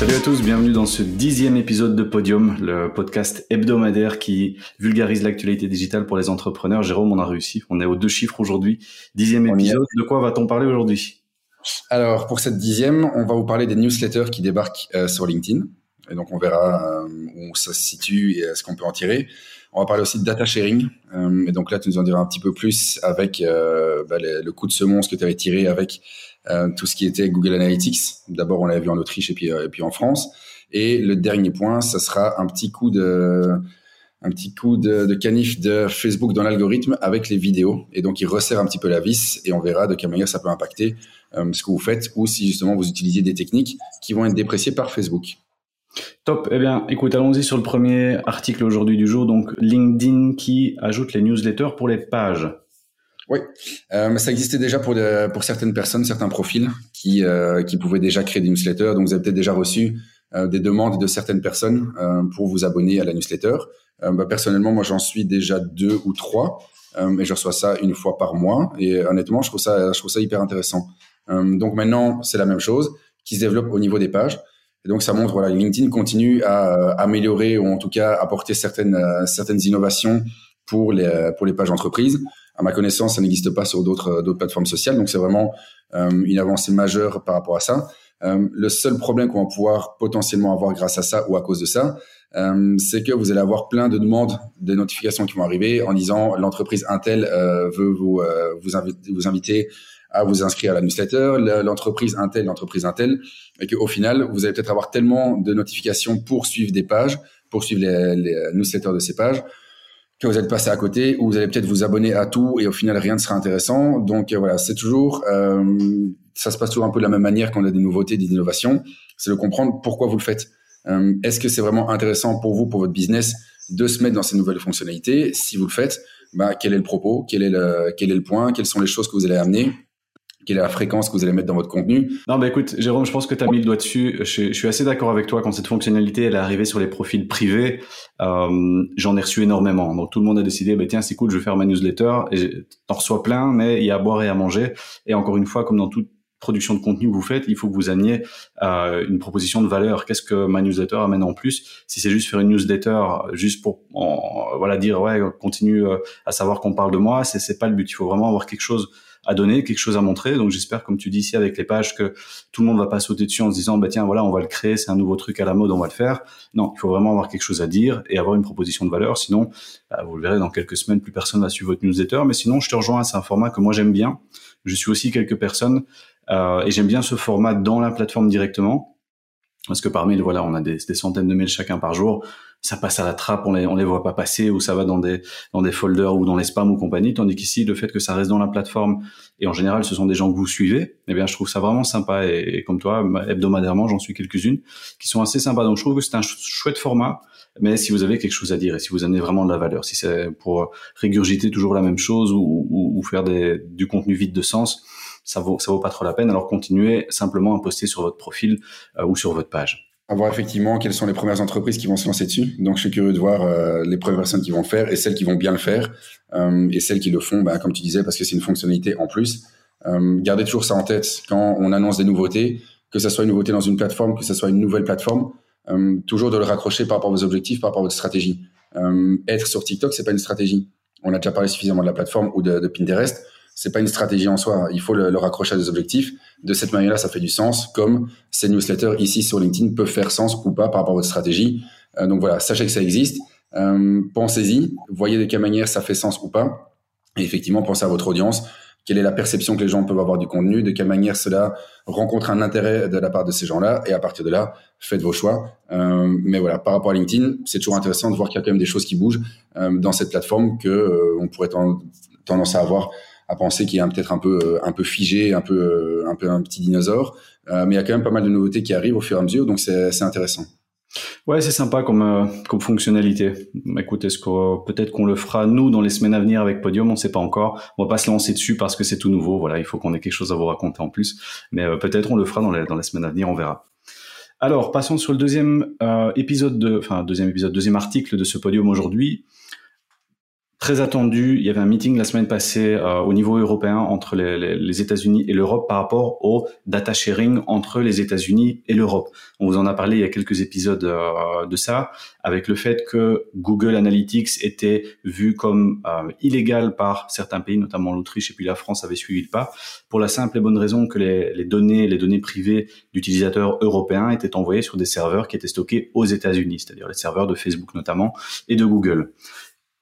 Salut à tous, bienvenue dans ce dixième épisode de Podium, le podcast hebdomadaire qui vulgarise l'actualité digitale pour les entrepreneurs. Jérôme, on a réussi, on est aux deux chiffres aujourd'hui. Dixième épisode, de quoi va-t-on parler aujourd'hui? Alors pour cette dixième, on va vous parler des newsletters qui débarquent euh, sur LinkedIn. Et donc on verra euh, où ça se situe et ce qu'on peut en tirer. On va parler aussi de data sharing. Euh, et donc là, tu nous en diras un petit peu plus avec bah, le coup de semonce que tu avais tiré avec tout ce qui était Google Analytics. D'abord, on l'avait vu en Autriche et puis, euh, en France. Et le dernier point, ça sera un petit coup de canif de Facebook dans l'algorithme avec les vidéos. Et donc, il resserre un petit peu la vis et on verra de quelle manière ça peut impacter euh, ce que vous faites ou si justement vous utilisez des techniques qui vont être dépréciées par Facebook. Top. Eh bien, écoute, allons-y sur le premier article aujourd'hui du jour. Donc, LinkedIn qui ajoute les newsletters pour les pages. Oui, euh, ça existait déjà pour, pour certaines personnes, certains profils qui, euh, qui pouvaient déjà créer des newsletters. Donc, vous avez peut-être déjà reçu euh, des demandes de certaines personnes euh, pour vous abonner à la newsletter. Euh, bah, personnellement, moi, j'en suis déjà deux ou trois, et je reçois ça une fois par mois. Et honnêtement, je trouve ça, je trouve ça hyper intéressant. donc maintenant, c'est la même chose qui se développe au niveau des pages. Et donc, ça montre voilà, LinkedIn continue à améliorer ou en tout cas apporter certaines certaines innovations pour les pour les pages entreprises à ma connaissance, ça n'existe pas sur d'autres euh, plateformes sociales. Donc c'est vraiment euh, une avancée majeure par rapport à ça. Euh, le seul problème qu'on va pouvoir potentiellement avoir grâce à ça ou à cause de ça, euh, c'est que vous allez avoir plein de demandes, de notifications qui vont arriver en disant l'entreprise Intel euh, veut vous inviter, vous inviter à vous inscrire à la newsletter, l'entreprise Intel, l'entreprise Intel, et qu'au final, vous allez peut-être avoir tellement de notifications pour suivre des pages, pour suivre les, les newsletters de ces pages, que vous êtes passé à côté ou vous allez peut-être vous abonner à tout et au final rien ne sera intéressant. Donc euh, voilà, c'est toujours, euh, ça se passe toujours un peu de la même manière quand on a des nouveautés, des innovations. C'est de comprendre pourquoi vous le faites. Euh, Est-ce que c'est vraiment intéressant pour vous, pour votre business, de se mettre dans ces nouvelles fonctionnalités? Si vous le faites, bah, quel est le propos? Quel est le, quel est le point? Quelles sont les choses que vous allez amener? Quelle est la fréquence que vous allez mettre dans votre contenu? Non, bah écoute, Jérôme, je pense que tu as mis le doigt dessus. Je, je suis assez d'accord avec toi quand cette fonctionnalité elle est arrivée sur les profils privés. Euh, J'en ai reçu énormément. Donc tout le monde a décidé, bah tiens, c'est cool, je vais faire ma newsletter. Et t'en reçois plein, mais il y a à boire et à manger. Et encore une fois, comme dans toute production de contenu que vous faites, il faut que vous ameniez euh, une proposition de valeur. Qu'est-ce que ma newsletter amène en plus? Si c'est juste faire une newsletter, juste pour voilà dire ouais, continue euh, à savoir qu'on parle de moi, c'est c'est pas le but. Il faut vraiment avoir quelque chose à donner, quelque chose à montrer. Donc j'espère, comme tu dis ici avec les pages, que tout le monde va pas sauter dessus en se disant bah tiens voilà on va le créer, c'est un nouveau truc à la mode, on va le faire. Non, il faut vraiment avoir quelque chose à dire et avoir une proposition de valeur. Sinon, bah, vous le verrez dans quelques semaines, plus personne va suivre votre newsletter. Mais sinon, je te rejoins, c'est un format que moi j'aime bien. Je suis aussi quelques personnes euh, et j'aime bien ce format dans la plateforme directement parce que par mail, voilà, on a des, des, centaines de mails chacun par jour. Ça passe à la trappe, on les, on les voit pas passer, ou ça va dans des, dans des folders ou dans les spams ou compagnie. Tandis qu'ici, le fait que ça reste dans la plateforme, et en général, ce sont des gens que vous suivez, eh bien, je trouve ça vraiment sympa. Et, comme toi, hebdomadairement, j'en suis quelques-unes qui sont assez sympas. Donc, je trouve que c'est un chouette format. Mais si vous avez quelque chose à dire et si vous amenez vraiment de la valeur, si c'est pour régurgiter toujours la même chose ou, ou, ou faire des, du contenu vide de sens, ça vaut ça vaut pas trop la peine. Alors continuez simplement à poster sur votre profil euh, ou sur votre page. À voir effectivement quelles sont les premières entreprises qui vont se lancer dessus. Donc je suis curieux de voir euh, les premières personnes qui vont le faire et celles qui vont bien le faire euh, et celles qui le font, bah, comme tu disais, parce que c'est une fonctionnalité en plus. gardez toujours ça en tête quand on annonce des nouveautés, que ce soit une nouveauté dans une plateforme, que ce soit une nouvelle plateforme, toujours de le raccrocher par rapport à vos objectifs, par rapport à votre stratégie. être sur TikTok, c'est pas une stratégie. On a déjà parlé suffisamment de la plateforme ou de, de Pinterest c'est pas une stratégie en soi. Il faut le, raccrocher à des objectifs. De cette manière-là, ça fait du sens. Comme ces newsletters ici sur LinkedIn peuvent faire sens ou pas par rapport à votre stratégie. Euh, donc voilà, sachez que ça existe. Euh, pensez-y. Voyez de quelle manière ça fait sens ou pas. Et effectivement, pensez à votre audience. Quelle est la perception que les gens peuvent avoir du contenu De quelle manière cela rencontre un intérêt de la part de ces gens-là Et à partir de là, faites vos choix. Euh, mais voilà, par rapport à LinkedIn, c'est toujours intéressant de voir qu'il y a quand même des choses qui bougent dans cette plateforme que on pourrait tendance à avoir à penser qu'il est peut-être un peu euh, un peu figé, un peu euh, un peu un petit dinosaure. Euh, mais il y a quand même pas mal de nouveautés qui arrivent au fur et à mesure, donc c'est intéressant. Ouais, c'est sympa comme comme fonctionnalité. Écoute, est-ce que peut-être qu'on le fera nous dans les semaines à venir avec Podium, on ne sait pas encore. On va pas se lancer dessus parce que c'est tout nouveau. Voilà, il faut qu'on ait quelque chose à vous raconter en plus. Mais peut-être on le fera dans les dans les semaines à venir, on verra. Alors, passons sur le deuxième épisode de, enfin deuxième épisode, deuxième article de ce Podium aujourd'hui très attendu. Il y avait un meeting la semaine passée euh, au niveau européen entre les, les, les États-Unis et l'Europe par rapport au data sharing entre les États-Unis et l'Europe. On vous en a parlé il y a quelques épisodes euh, de ça, avec le fait que Google Analytics était vu comme euh, illégal par certains pays, notamment l'Autriche et puis la France avait suivi le pas, pour la simple et bonne raison que les, les données, les données privées d'utilisateurs européens étaient envoyées sur des serveurs qui étaient stockés aux États-Unis, c'est-à-dire les serveurs de Facebook notamment et de Google.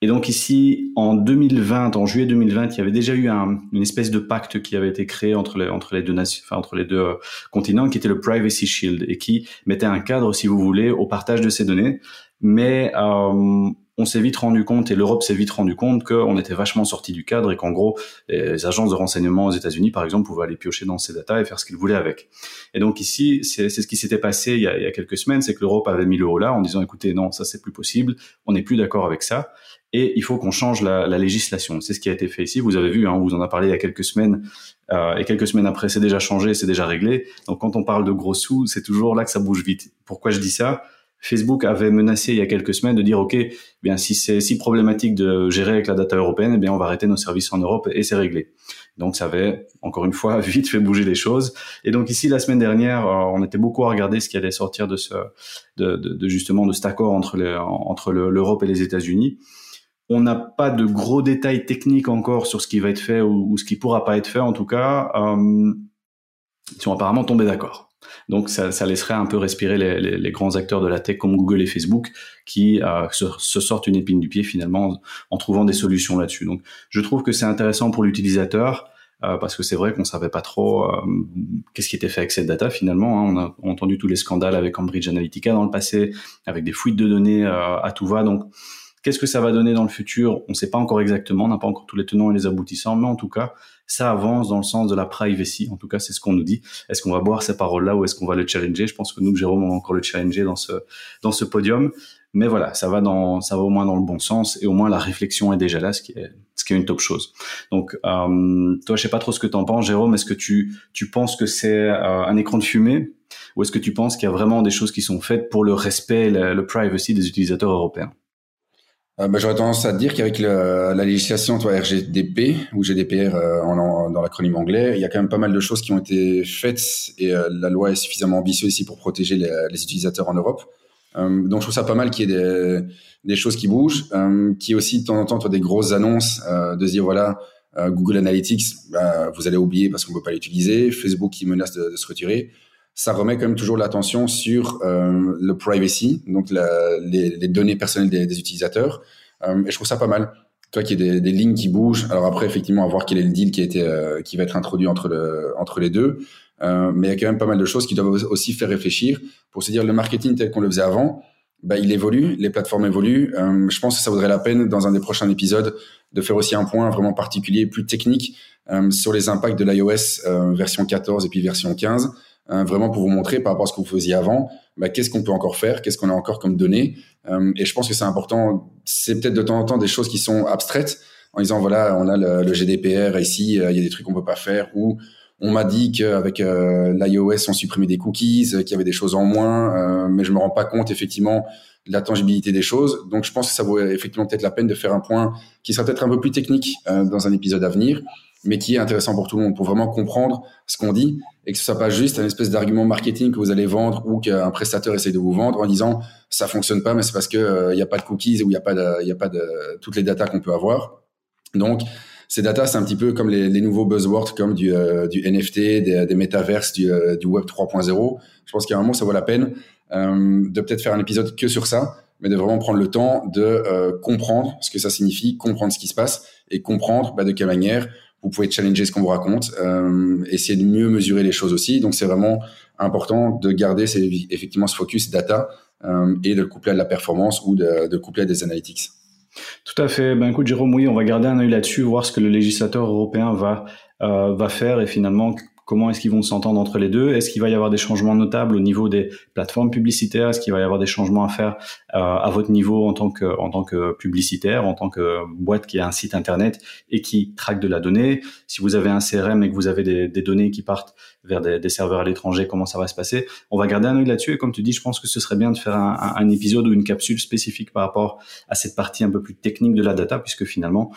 Et donc ici, en 2020, en juillet 2020, il y avait déjà eu un, une espèce de pacte qui avait été créé entre les, entre les deux nations, enfin, entre les deux euh, continents, qui était le Privacy Shield et qui mettait un cadre, si vous voulez, au partage de ces données. Mais euh, on s'est vite rendu compte, et l'Europe s'est vite rendu compte qu'on était vachement sorti du cadre et qu'en gros, les agences de renseignement aux États-Unis, par exemple, pouvaient aller piocher dans ces datas et faire ce qu'ils voulaient avec. Et donc ici, c'est ce qui s'était passé il y, a, il y, a, quelques semaines, c'est que l'Europe avait mis le haut là en disant, écoutez, non, ça c'est plus possible, on n'est plus d'accord avec ça et il faut qu'on change la, la législation. C'est ce qui a été fait ici. Vous avez vu, hein, on vous en a parlé il y a quelques semaines, euh, et quelques semaines après, c'est déjà changé, c'est déjà réglé. Donc quand on parle de gros sous, c'est toujours là que ça bouge vite. Pourquoi je dis ça? Facebook avait menacé il y a quelques semaines de dire OK, eh bien si c'est si problématique de gérer avec la data européenne, eh bien on va arrêter nos services en Europe et c'est réglé. Donc ça avait encore une fois vite fait bouger les choses. Et donc ici la semaine dernière, euh, on était beaucoup à regarder ce qui allait sortir de ce de, de, de justement de cet accord entre les, entre l'Europe et les États-Unis. On n'a pas de gros détails techniques encore sur ce qui va être fait ou, ce qui pourra pas être fait. En tout cas, euh, ils sont apparemment tombés d'accord. Donc ça, ça, laisserait un peu respirer les, les, les, grands acteurs de la tech comme Google et Facebook qui euh, se, se, sortent une épine du pied finalement en trouvant des solutions là-dessus. Donc je trouve que c'est intéressant pour l'utilisateur. Euh, parce que c'est vrai qu'on savait pas trop euh, qu'est-ce qui était fait avec cette data finalement. Hein. On a entendu tous les scandales avec Cambridge Analytica dans le passé, avec des fuites de données euh, à tout va. Donc Qu'est-ce que ça va donner dans le futur On ne sait pas encore exactement, on n'a pas encore tous les tenants et les aboutissants, mais en tout cas, ça avance dans le sens de la privacy. En tout cas, c'est ce qu'on nous dit. Est-ce qu'on va boire ces paroles-là ou est-ce qu'on va le challenger? Je pense que nous, Jérôme, on va encore le challenger dans ce dans ce podium. Mais voilà, ça va dans ça va au moins dans le bon sens et au moins la réflexion est déjà là, ce qui est ce qui est une top chose. Donc, euh, toi, je sais pas trop ce que tu en penses, Jérôme. Est-ce que tu tu penses que c'est euh, un écran de fumée ou est-ce que tu penses qu'il y a vraiment des choses qui sont faites pour le respect, et le, le privacy des utilisateurs européens? Euh, bah, J'aurais tendance à dire qu'avec la, la, législation toi, RGDP ou GDPR euh, dans l'acronyme anglais, il y a quand même pas mal de choses qui ont été faites et euh, la loi est suffisamment ambitieuse ici pour protéger les, utilisateurs en Europe. Euh, donc je trouve ça pas mal qu'il y ait des, choses qui bougent, qui aussi de temps en temps des grosses annonces de se dire voilà Google Analytics, bah, vous allez oublier parce qu'on peut pas l'utiliser, Facebook qui menace de se retirer ça remet quand même toujours l'attention sur euh, le privacy, donc la, les, les, données personnelles des, des utilisateurs. Euh, et je trouve ça pas mal. Toi, qu'il y ait des, des, lignes qui bougent. Alors après, effectivement, à voir quel est le deal qui a été, euh, qui va être introduit entre le, entre les deux. Euh, mais il y a quand même pas mal de choses qui doivent aussi faire réfléchir pour se dire le marketing tel qu'on le faisait avant. Bah, il évolue, les plateformes évoluent. Euh, je pense que ça vaudrait la peine dans un des prochains épisodes de faire aussi un point vraiment particulier, plus technique euh, sur les impacts de l'iOS version 14 et puis version 15 Hein, vraiment pour vous montrer par rapport à ce que vous faisiez avant, bah, qu'est-ce qu'on peut encore faire, qu'est-ce qu'on a encore comme données. Euh, et je pense que c'est important. C'est peut-être de temps en temps des choses qui sont abstraites en disant voilà, on a le, le GDPR ici, euh, il y a des trucs qu'on peut pas faire ou on m'a dit qu'avec euh, l'iOS on supprimait des cookies, qu'il y avait des choses en moins, euh, mais je me rends pas compte effectivement de la tangibilité des choses. Donc je pense que ça vaut effectivement peut-être la peine de faire un point qui sera peut-être un peu plus technique euh, dans un épisode à venir mais qui est intéressant pour tout le monde, pour vraiment comprendre ce qu'on dit et que ce soit pas juste un espèce d'argument marketing que vous allez vendre ou qu'un prestataire essaie de vous vendre en disant ça fonctionne pas, mais c'est parce que il euh, n'y a pas de cookies ou il n'y a pas de, y a pas de toutes les datas qu'on peut avoir. Donc ces datas, c'est un petit peu comme les, les nouveaux buzzwords comme du, euh, du NFT, des, des métaverses, du, euh, du Web 3.0. Je pense qu'à un moment, ça vaut la peine euh, de peut-être faire un épisode que sur ça, mais de vraiment prendre le temps de comprendre ce que ça signifie, comprendre ce qui se passe et comprendre bah, de quelle manière vous pouvez challenger ce qu'on vous raconte, euh, essayer de mieux mesurer les choses aussi. Donc c'est vraiment important de garder effectivement ce focus data euh, et de le coupler à de la performance ou de, de coupler à des analytics. Tout à fait. Ben écoute Jérôme, oui, on va garder un œil là-dessus, voir ce que le législateur européen va euh, va faire et finalement Comment est-ce qu'ils vont s'entendre entre les deux? Est-ce qu'il va y avoir des changements notables au niveau des plateformes publicitaires? Est-ce qu'il va y avoir des changements à faire euh, à votre niveau en tant que en tant que publicitaire, en tant que boîte qui a un site internet et qui traque de la donnée? Si vous avez un CRM et que vous avez des, données qui partent vers des, serveurs à l'étranger, comment ça va se passer? On va garder un œil là-dessus. Et comme tu dis, je pense que ce serait bien de faire un, un, un épisode ou une capsule spécifique par rapport à cette partie un peu plus technique de la data, puisque finalement,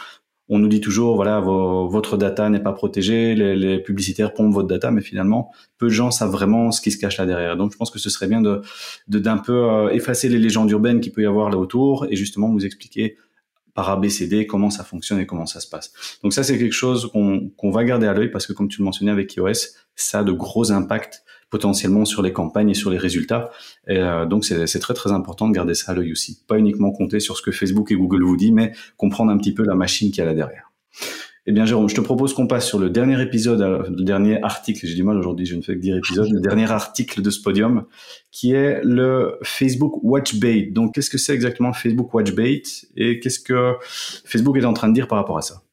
on nous dit toujours, voilà, votre data n'est pas protégée, les, publicitaires pompent votre data, mais finalement, peu de gens savent vraiment ce qui se cache là derrière. Donc, je pense que ce serait bien de d'un peu euh, effacer les légendes urbaines qu'il peut y avoir là autour et justement vous expliquer par ABCD comment ça fonctionne et comment ça se passe. Donc ça, c'est quelque chose qu'on va garder à l'œil parce que comme tu le mentionnais avec iOS, ça a de gros impacts potentiellement sur les campagnes et sur les résultats. Et euh, donc c'est très très important de garder ça à l'œil aussi. Pas uniquement compter sur ce que Facebook et Google vous disent, mais comprendre un petit peu la machine qui y a là derrière. Eh bien, Jérôme, je te propose qu'on passe sur le dernier épisode, euh, le dernier article. J'ai du mal aujourd'hui, je ne fais que dire épisode. Le dernier article de ce podium, qui est le Facebook Watchbait. Donc, qu'est-ce que c'est exactement Facebook Watchbait et qu'est-ce que Facebook est en train de dire par rapport à ça?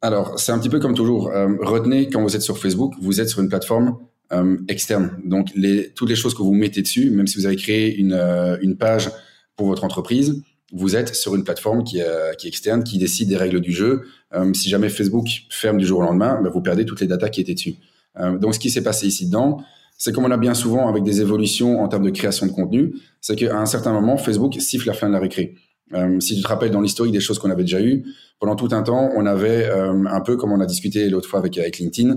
Alors, c'est un petit peu comme toujours. Euh, retenez quand vous êtes sur Facebook, vous êtes sur une plateforme euh, externe. Donc, les, toutes les choses que vous mettez dessus, même si vous avez créé une, euh, une page pour votre entreprise, vous êtes sur une plateforme qui, est, qui est externe, qui décide des règles du jeu. Euh, si jamais Facebook ferme du jour au lendemain, ben, vous perdez toutes les datas qui étaient dessus. Euh, donc, ce qui s'est passé ici dedans, c'est comme on a bien souvent avec des évolutions en termes de création de contenu, c'est qu'à un certain moment, Facebook siffle la fin de la récré. Euh, si tu te rappelles dans l'historique des choses qu'on avait déjà eues, pendant tout un temps, on avait un peu, comme on a discuté l'autre fois avec, avec LinkedIn,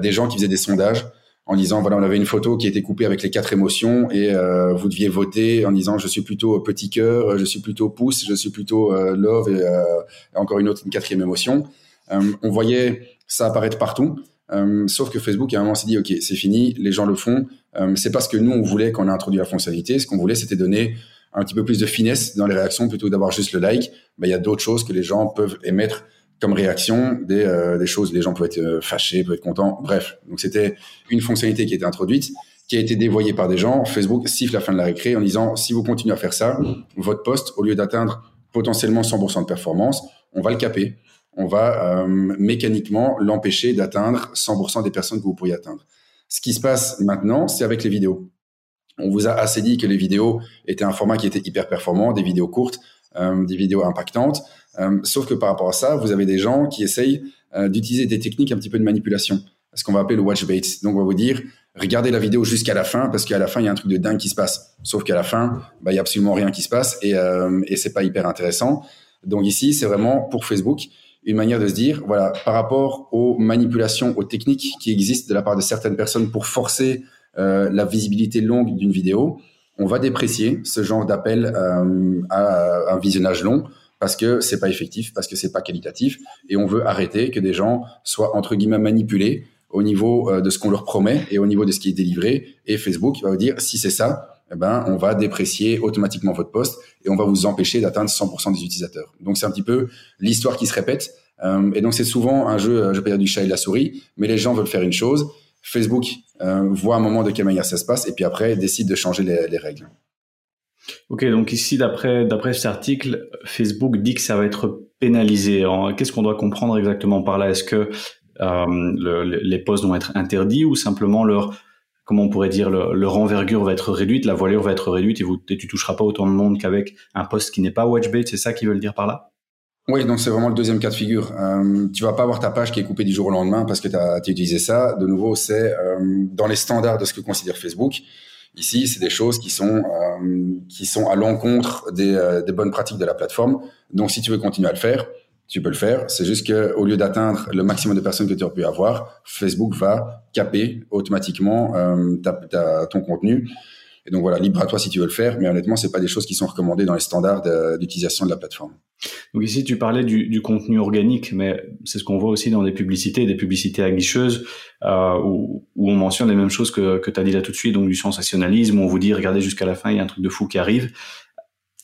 des gens qui faisaient des sondages en disant voilà on avait une photo qui était coupée avec les quatre émotions et euh, vous deviez voter en disant je suis plutôt petit cœur, je suis plutôt pouce, je suis plutôt euh, love et, euh, et, encore une autre une quatrième émotion. on voyait ça apparaître partout. sauf que Facebook à un moment s'est dit ok c'est fini, les gens le font. c'est parce que nous on voulait quand on a introduit la fonctionnalité, ce qu'on voulait c'était donner un petit peu plus de finesse dans les réactions plutôt que d'avoir juste le like. Il y a d'autres choses que les gens peuvent émettre comme réaction des, euh, des choses. Les gens peuvent être euh, fâchés, peuvent être contents. Bref, donc c'était une fonctionnalité qui était introduite, qui a été dévoyée par des gens. Facebook siffle la fin de la récré en disant si vous continuez à faire ça, votre poste, au lieu d'atteindre potentiellement 100% de performance, on va le caper. On va euh, mécaniquement l'empêcher d'atteindre 100% des personnes que vous pourriez atteindre. Ce qui se passe maintenant, c'est avec les vidéos. On vous a assez dit que les vidéos étaient un format qui était hyper performant, des vidéos courtes, euh, des vidéos impactantes. Euh, sauf que par rapport à ça, vous avez des gens qui essayent euh, d'utiliser des techniques un petit peu de manipulation, ce qu'on va appeler le watch bait. Donc on va vous dire, regardez la vidéo jusqu'à la fin parce qu'à la fin il y a un truc de dingue qui se passe. Sauf qu'à la fin, bah, il y a absolument rien qui se passe et, euh, et c'est pas hyper intéressant. Donc ici, c'est vraiment pour Facebook une manière de se dire, voilà, par rapport aux manipulations, aux techniques qui existent de la part de certaines personnes pour forcer euh, la visibilité longue d'une vidéo, on va déprécier ce genre d'appel euh, à un visionnage long parce que c'est pas effectif, parce que c'est pas qualitatif, et on veut arrêter que des gens soient entre guillemets manipulés au niveau euh, de ce qu'on leur promet et au niveau de ce qui est délivré. Et Facebook va vous dire si c'est ça, eh ben on va déprécier automatiquement votre poste et on va vous empêcher d'atteindre 100% des utilisateurs. Donc c'est un petit peu l'histoire qui se répète. Euh, et donc c'est souvent un jeu, je vais pas dire du chat et de la souris, mais les gens veulent faire une chose. Facebook euh, voit un moment de quelle manière ça se passe et puis après décide de changer les, règles. Ok, donc ici, d'après cet article, Facebook dit que ça va être pénalisé. Qu'est-ce qu'on doit comprendre exactement par là? Est-ce que euh, les posts vont être interdits ou simplement leur comment on pourrait dire leur, envergure va être réduite, la voilure va être réduite et, vous, et tu toucheras pas autant de monde qu'avec un post qui n'est pas watchbait? C'est ça qu'ils veulent dire par là? Oui, donc c'est vraiment le deuxième cas de figure. Euh, tu vas pas avoir ta page qui est coupée du jour au lendemain parce que tu as, utilisé ça. De nouveau, c'est euh, dans les standards de ce que considère Facebook. Ici, c'est des choses qui sont euh, qui sont à l'encontre des, euh, des, bonnes pratiques de la plateforme. Donc, si tu veux continuer à le faire, tu peux le faire. C'est juste que au lieu d'atteindre le maximum de personnes que tu aurais pu avoir, Facebook va caper automatiquement euh, ta, ton contenu et donc voilà, libre à toi si tu veux le faire, mais honnêtement, c'est pas des choses qui sont recommandées dans les standards d'utilisation de la plateforme. Donc ici, tu parlais du, du contenu organique, mais c'est ce qu'on voit aussi dans des publicités, des publicités aguicheuses, euh, où, où, on mentionne les mêmes choses que, que tu as dit là tout de suite, donc du sensationnalisme, où on vous dit, regardez jusqu'à la fin, il y a un truc de fou qui arrive.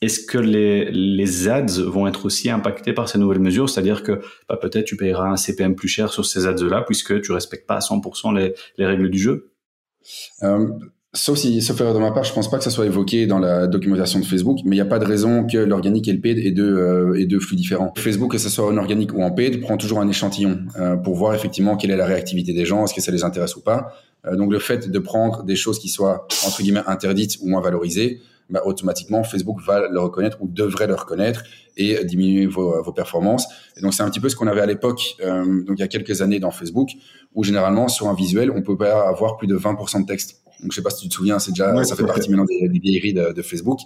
Est-ce que les, les ads vont être aussi impactés par ces nouvelles mesures? C'est-à-dire que bah, peut-être tu payeras un CPM plus cher sur ces ads-là, puisque tu respectes pas à 100% les, les règles du jeu? Euh, Sauf si, sauf erreur de ma part, je pense pas que ça soit évoqué dans la documentation de Facebook, mais il n'y a pas de raison que l'organique et le paid aient deux, euh, deux flux différents. Facebook, que ce soit en organique ou en paid, prend toujours un échantillon euh, pour voir effectivement quelle est la réactivité des gens, est-ce que ça les intéresse ou pas. Euh, donc le fait de prendre des choses qui soient entre guillemets interdites ou moins valorisées, bah, automatiquement Facebook va le reconnaître ou devrait le reconnaître et diminuer vos, vos performances. Et donc c'est un petit peu ce qu'on avait à l'époque, euh, donc il y a quelques années dans Facebook, où généralement sur un visuel on peut pas avoir plus de 20% de texte. Donc, je sais pas si tu te souviens, c'est déjà, ça fait partie maintenant des, des vieilleries de, de Facebook.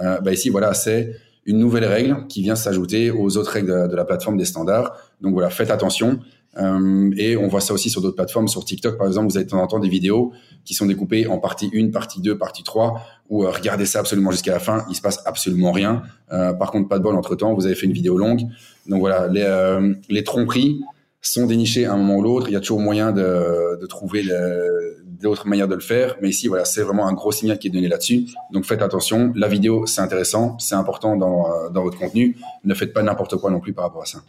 Euh, bah ici, voilà, c'est une nouvelle règle qui vient s'ajouter aux autres règles de, la plateforme des standards. Donc voilà, faites attention. Euh, et on voit ça aussi sur d'autres plateformes, sur TikTok par exemple, vous avez de temps en temps des vidéos qui sont découpées en partie 1, partie 2, partie 3, ou euh, regardez ça absolument jusqu'à la fin, il se passe absolument rien. Euh, par contre, pas de bol entre temps, vous avez fait une vidéo longue. Donc voilà, les, les tromperies sont dénichées à un moment ou l'autre. Il y a toujours moyen de, de trouver le, d'autres manières de le faire. Mais ici, voilà, c'est vraiment un gros signal qui est donné là-dessus. Donc faites attention. La vidéo, c'est intéressant, c'est important dans, euh, dans votre contenu. Ne faites pas n'importe quoi non plus par rapport à ça.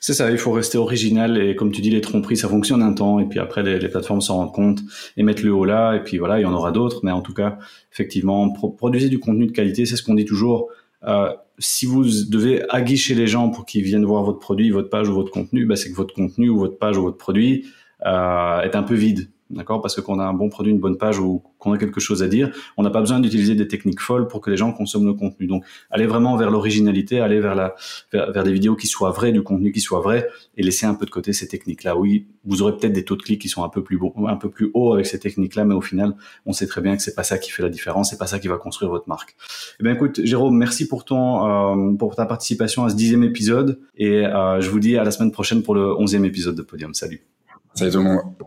C'est ça, il faut rester original et comme tu dis, les tromperies, ça fonctionne un temps et puis après les, plateformes s'en rendent compte et mettent le haut là et puis voilà, il y en aura d'autres. Mais en tout cas, effectivement, produisez du contenu de qualité, c'est ce qu'on dit toujours. Euh, si vous devez aguicher les gens pour qu'ils viennent voir votre produit, votre page ou votre contenu, bah, c'est que votre contenu ou votre page ou votre produit euh, est un peu vide d'accord? Parce que qu'on a un bon produit, une bonne page ou qu'on a quelque chose à dire, on n'a pas besoin d'utiliser des techniques folles pour que les gens consomment nos contenus. Donc, allez vraiment vers l'originalité, allez vers la vers, des vidéos qui soient vraies, du contenu qui soit vrai, et laissez un peu de côté ces techniques-là. Oui, vous aurez peut-être des taux de clics qui sont un peu plus beaux, un peu plus hauts avec ces techniques-là, mais au final, on sait très bien que c'est pas ça qui fait la différence, c'est pas ça qui va construire votre marque. Eh bien, écoute, Jérôme, merci pour ton euh, pour ta participation à ce dixième épisode, et euh, je vous dis à la semaine prochaine pour le onzième épisode de Podium. Salut. Salut tout le monde.